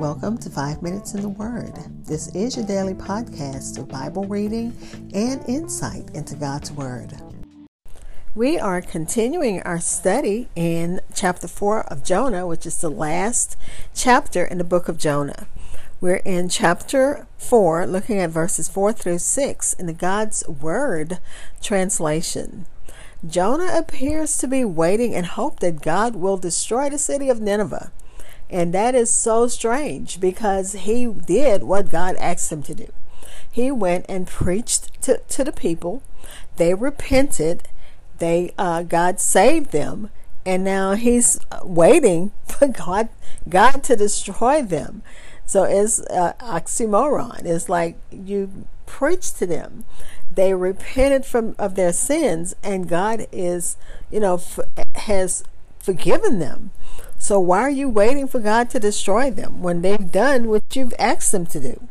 Welcome to Five Minutes in the Word. This is your daily podcast of Bible reading and insight into God's Word. We are continuing our study in chapter 4 of Jonah, which is the last chapter in the book of Jonah. We're in chapter 4, looking at verses 4 through 6 in the God's Word translation. Jonah appears to be waiting in hope that God will destroy the city of Nineveh. And that is so strange because he did what God asked him to do. He went and preached to, to the people. They repented. They uh, God saved them, and now he's waiting for God God to destroy them. So it's uh, oxymoron. It's like you preach to them. They repented from of their sins, and God is, you know, f- has forgiven them. So why are you waiting for God to destroy them when they've done what you've asked them to do?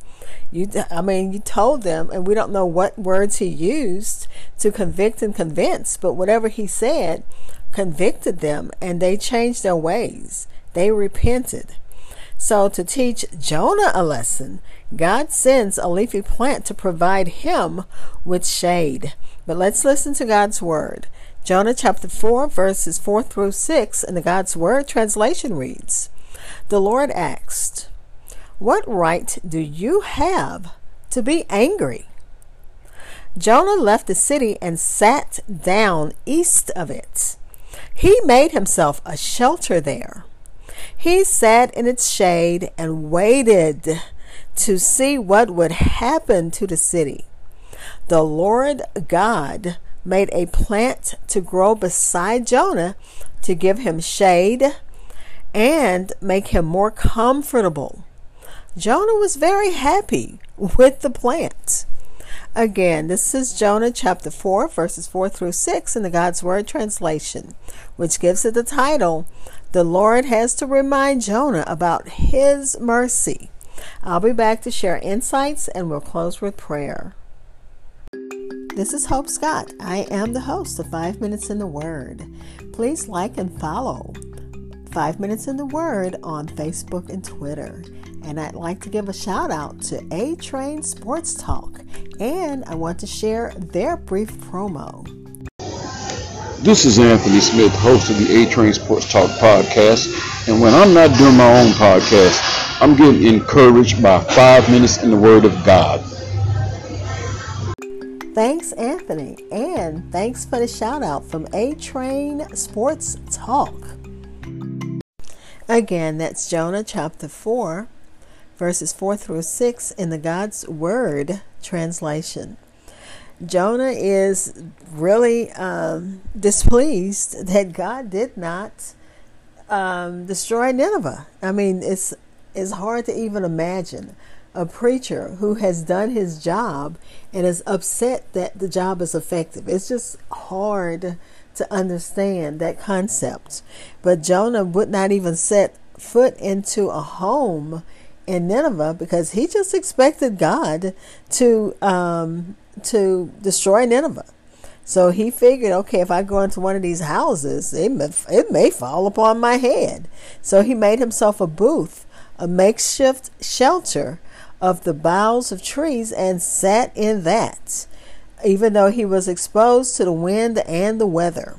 You, I mean, you told them, and we don't know what words he used to convict and convince, but whatever he said convicted them, and they changed their ways. They repented. So, to teach Jonah a lesson, God sends a leafy plant to provide him with shade. But let's listen to God's word. Jonah chapter 4, verses 4 through 6 in the God's Word translation reads The Lord asked, What right do you have to be angry? Jonah left the city and sat down east of it. He made himself a shelter there. He sat in its shade and waited to see what would happen to the city. The Lord God made a plant to grow beside Jonah to give him shade and make him more comfortable. Jonah was very happy with the plant. Again, this is Jonah chapter 4, verses 4 through 6 in the God's Word translation, which gives it the title, The Lord Has to Remind Jonah About His Mercy. I'll be back to share insights and we'll close with prayer. This is Hope Scott. I am the host of Five Minutes in the Word. Please like and follow Five Minutes in the Word on Facebook and Twitter. And I'd like to give a shout out to A Train Sports Talk. And I want to share their brief promo. This is Anthony Smith, host of the A Train Sports Talk podcast. And when I'm not doing my own podcast, I'm getting encouraged by five minutes in the Word of God. Thanks, Anthony. And thanks for the shout out from A Train Sports Talk. Again, that's Jonah chapter 4, verses 4 through 6 in the God's Word translation. Jonah is really um, displeased that God did not um, destroy Nineveh. I mean, it's it's hard to even imagine a preacher who has done his job and is upset that the job is effective. It's just hard to understand that concept. But Jonah would not even set foot into a home in Nineveh because he just expected God to um, to destroy Nineveh. So he figured, okay, if I go into one of these houses, it may, it may fall upon my head. So he made himself a booth, a makeshift shelter of the boughs of trees and sat in that, even though he was exposed to the wind and the weather.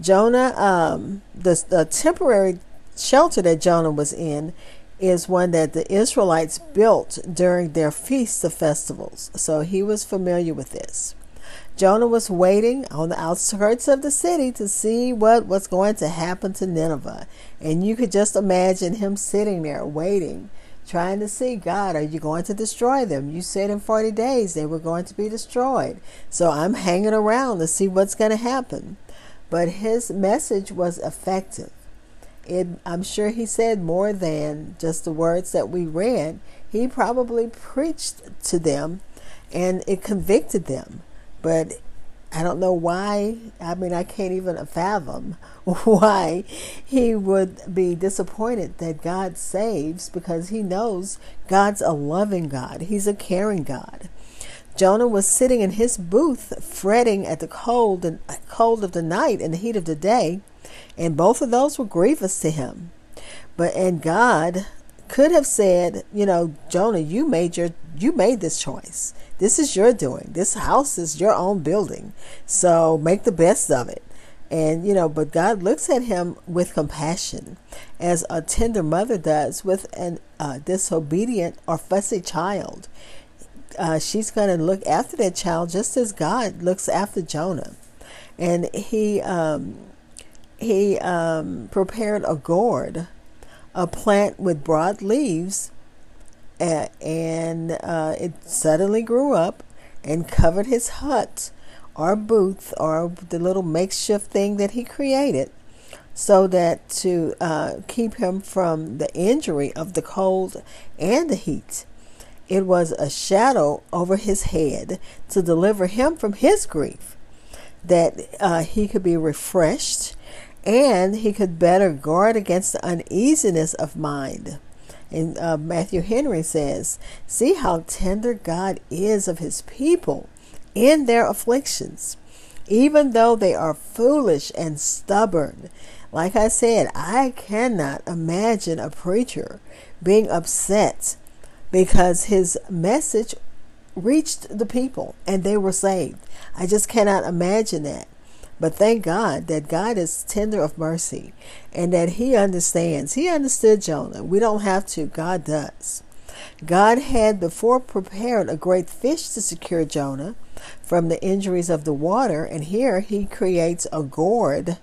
Jonah, um, the, the temporary shelter that Jonah was in is one that the Israelites built during their feasts of festivals. So he was familiar with this. Jonah was waiting on the outskirts of the city to see what was going to happen to Nineveh. And you could just imagine him sitting there waiting trying to see God, are you going to destroy them? You said in 40 days they were going to be destroyed. So I'm hanging around to see what's going to happen. But his message was effective. It, I'm sure he said more than just the words that we read. He probably preached to them and it convicted them. But I don't know why. I mean, I can't even fathom why he would be disappointed that God saves because he knows God's a loving God, He's a caring God. Jonah was sitting in his booth, fretting at the cold and uh, cold of the night and the heat of the day, and both of those were grievous to him. But and God could have said, you know, Jonah, you made your you made this choice. This is your doing. This house is your own building. So make the best of it. And you know, but God looks at him with compassion, as a tender mother does with an uh, disobedient or fussy child. Uh, she's going to look after that child just as God looks after Jonah. And he um, he um, prepared a gourd a plant with broad leaves, and uh, it suddenly grew up and covered his hut or booth or the little makeshift thing that he created so that to uh, keep him from the injury of the cold and the heat. It was a shadow over his head to deliver him from his grief, that uh, he could be refreshed and he could better guard against the uneasiness of mind. And uh, Matthew Henry says, See how tender God is of his people in their afflictions, even though they are foolish and stubborn. Like I said, I cannot imagine a preacher being upset because his message reached the people and they were saved. I just cannot imagine that. But thank God that God is tender of mercy and that He understands. He understood Jonah. We don't have to, God does. God had before prepared a great fish to secure Jonah from the injuries of the water, and here He creates a gourd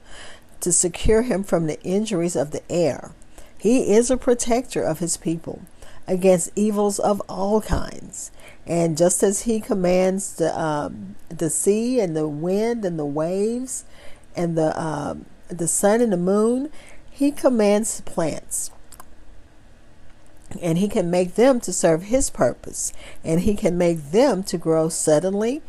to secure him from the injuries of the air. He is a protector of His people against evils of all kinds. And just as he commands the um, the sea and the wind and the waves and the uh, the sun and the moon, he commands plants. And he can make them to serve his purpose, and he can make them to grow suddenly.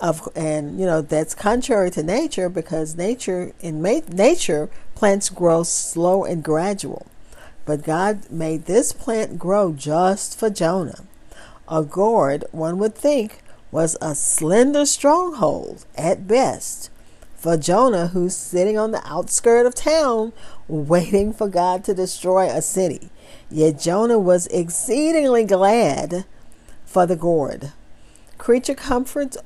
Of and you know that's contrary to nature because nature in ma- nature plants grow slow and gradual, but God made this plant grow just for Jonah. A gourd, one would think, was a slender stronghold at best for Jonah, who's sitting on the outskirt of town waiting for God to destroy a city. Yet Jonah was exceedingly glad for the gourd. Creature comforts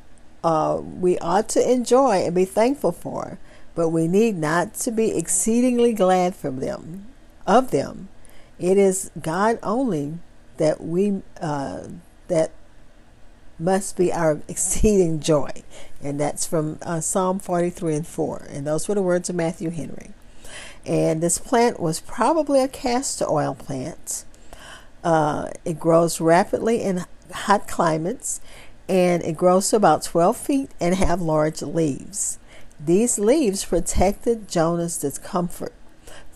uh, we ought to enjoy and be thankful for, but we need not to be exceedingly glad from them, of them. It is God only that we uh, that must be our exceeding joy. And that's from uh, Psalm 43 and 4. And those were the words of Matthew Henry. And this plant was probably a castor oil plant. Uh, it grows rapidly in hot climates and it grows to about 12 feet and have large leaves. These leaves protected Jonah's discomfort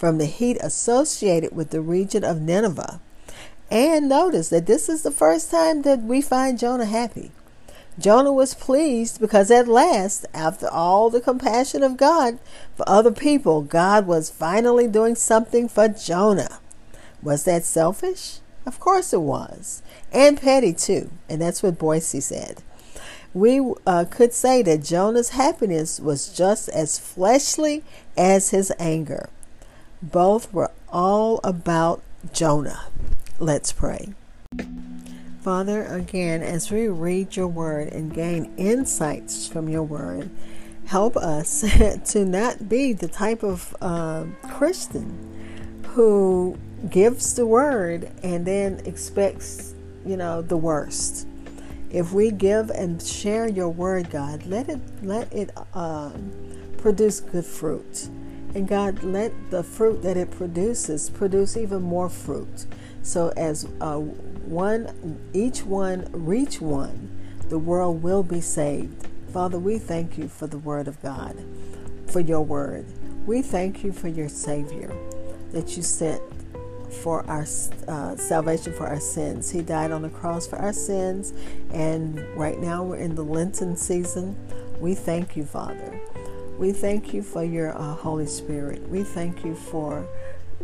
from the heat associated with the region of Nineveh and notice that this is the first time that we find Jonah happy. Jonah was pleased because at last, after all the compassion of God for other people, God was finally doing something for Jonah. Was that selfish? Of course it was. And petty too. And that's what Boice said. We uh, could say that Jonah's happiness was just as fleshly as his anger. Both were all about Jonah. Let's pray. Father, again, as we read your word and gain insights from your word, help us to not be the type of uh, Christian who gives the word and then expects, you know, the worst. If we give and share your word, God, let it let it uh, produce good fruit, and God, let the fruit that it produces produce even more fruit so as uh, one, each one reach one, the world will be saved. Father, we thank you for the word of God, for your word. We thank you for your Savior that you sent for our uh, salvation for our sins. He died on the cross for our sins, and right now we're in the Lenten season. We thank you, Father. We thank you for your uh, Holy Spirit. We thank you for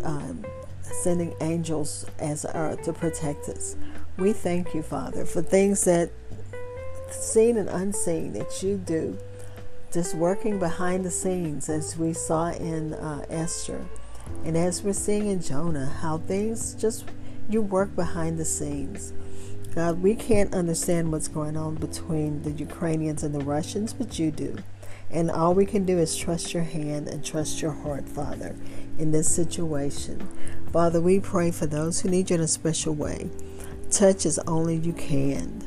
um, sending angels as uh, to protect us. We thank you, Father, for things that seen and unseen that you do, just working behind the scenes as we saw in uh, Esther And as we're seeing in Jonah, how things just, you work behind the scenes. God, we can't understand what's going on between the Ukrainians and the Russians, but you do. And all we can do is trust your hand and trust your heart, Father, in this situation. Father, we pray for those who need you in a special way. Touch as only you can.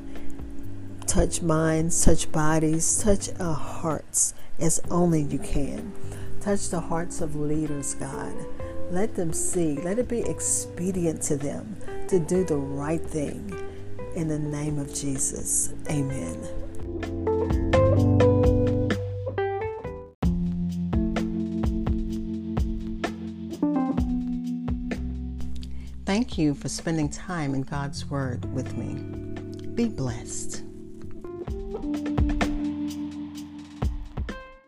Touch minds, touch bodies, touch our hearts as only you can. Touch the hearts of leaders, God. Let them see, let it be expedient to them to do the right thing. In the name of Jesus, amen. You for spending time in God's Word with me. Be blessed.